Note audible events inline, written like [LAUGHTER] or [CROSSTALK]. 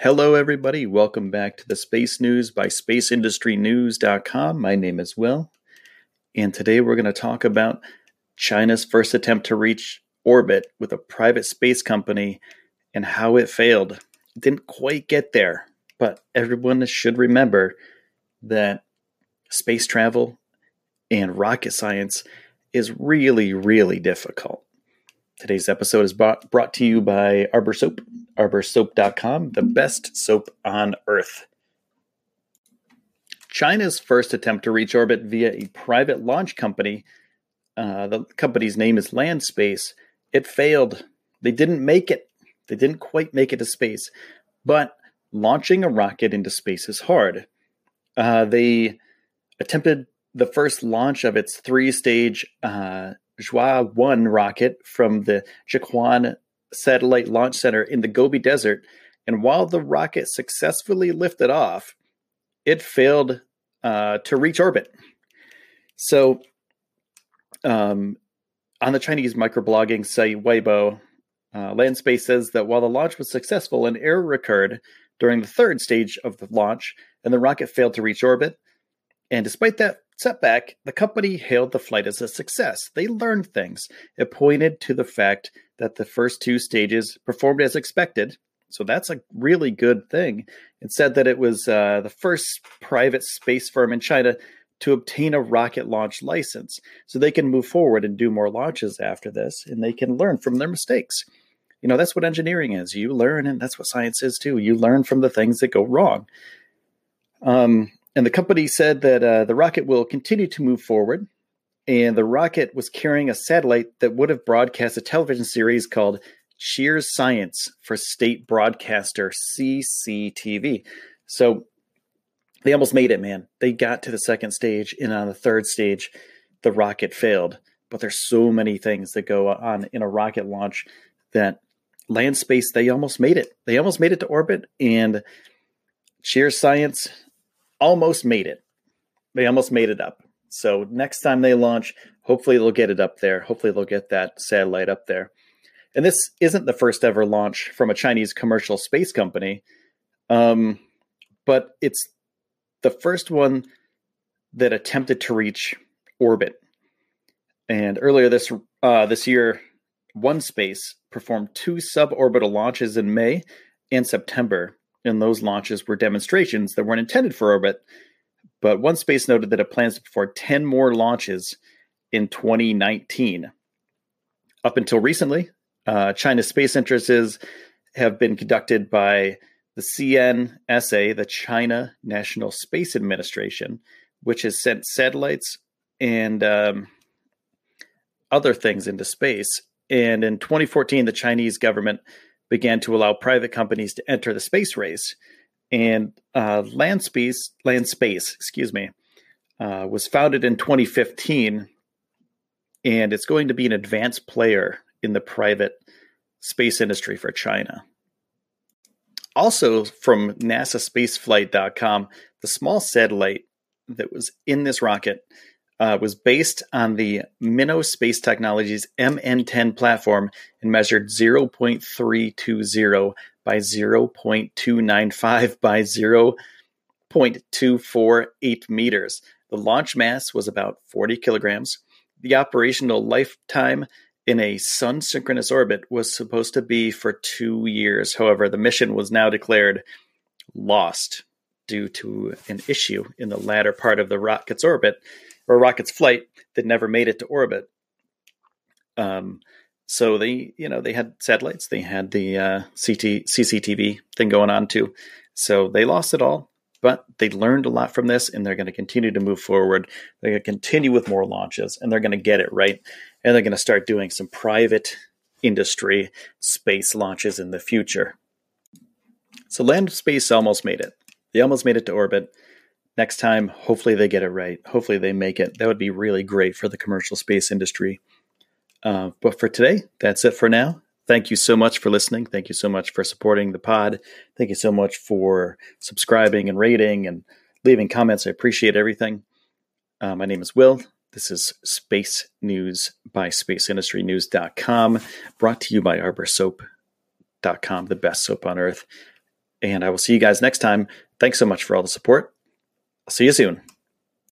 Hello, everybody. Welcome back to the Space News by SpaceIndustryNews.com. My name is Will, and today we're going to talk about China's first attempt to reach orbit with a private space company and how it failed. It didn't quite get there, but everyone should remember that space travel and rocket science is really, really difficult. Today's episode is brought, brought to you by Arbor Soap, arborsoap.com, the best soap on earth. China's first attempt to reach orbit via a private launch company, uh, the company's name is Landspace, it failed. They didn't make it. They didn't quite make it to space. But launching a rocket into space is hard. Uh, they attempted the first launch of its three stage uh, Zhua 1 rocket from the Jiuquan Satellite Launch Center in the Gobi Desert, and while the rocket successfully lifted off, it failed uh, to reach orbit. So, um, on the Chinese microblogging site Weibo, uh, Landspace says that while the launch was successful, an error occurred during the third stage of the launch, and the rocket failed to reach orbit. And despite that setback, the company hailed the flight as a success. They learned things. It pointed to the fact that the first two stages performed as expected. So that's a really good thing. It said that it was uh, the first private space firm in China to obtain a rocket launch license. So they can move forward and do more launches after this, and they can learn from their mistakes. You know, that's what engineering is. You learn, and that's what science is too. You learn from the things that go wrong. Um, and the company said that uh, the rocket will continue to move forward. And the rocket was carrying a satellite that would have broadcast a television series called Cheers Science for state broadcaster CCTV. So they almost made it, man. They got to the second stage, and on the third stage, the rocket failed. But there's so many things that go on in a rocket launch that Landspace, they almost made it. They almost made it to orbit, and Cheers Science almost made it. They almost made it up. So next time they launch, hopefully they'll get it up there. Hopefully they'll get that satellite up there. And this isn't the first ever launch from a Chinese commercial space company, um, but it's the first one that attempted to reach orbit. And earlier this uh, this year, OneSpace performed two suborbital launches in May and September and those launches were demonstrations that weren't intended for orbit. But OneSpace noted that it plans to perform 10 more launches in 2019. Up until recently, uh, China's space interests have been conducted by the CNSA, the China National Space Administration, which has sent satellites and um, other things into space. And in 2014, the Chinese government began to allow private companies to enter the space race. And uh, Landspace, excuse me, uh, was founded in 2015, and it's going to be an advanced player in the private space industry for China. Also, from NASASpaceflight.com, the small satellite that was in this rocket uh, was based on the MinoSpace Technologies MN10 platform and measured 0.320 by 0.295 [LAUGHS] by 0.248 meters. The launch mass was about 40 kilograms. The operational lifetime in a sun synchronous orbit was supposed to be for two years. However, the mission was now declared lost due to an issue in the latter part of the rocket's orbit or rocket's flight that never made it to orbit. Um, so they, you know, they had satellites, they had the uh, CT, CCTV thing going on too. So they lost it all, but they learned a lot from this, and they're going to continue to move forward. They're going to continue with more launches, and they're going to get it right, and they're going to start doing some private industry space launches in the future. So Landspace almost made it. They almost made it to orbit. Next time, hopefully they get it right. Hopefully they make it. That would be really great for the commercial space industry. Uh, but for today, that's it for now. Thank you so much for listening. Thank you so much for supporting the pod. Thank you so much for subscribing and rating and leaving comments. I appreciate everything. Uh, my name is Will. This is Space News by SpaceIndustryNews.com, brought to you by ArborSoap.com, the best soap on earth. And I will see you guys next time. Thanks so much for all the support. I'll see you soon.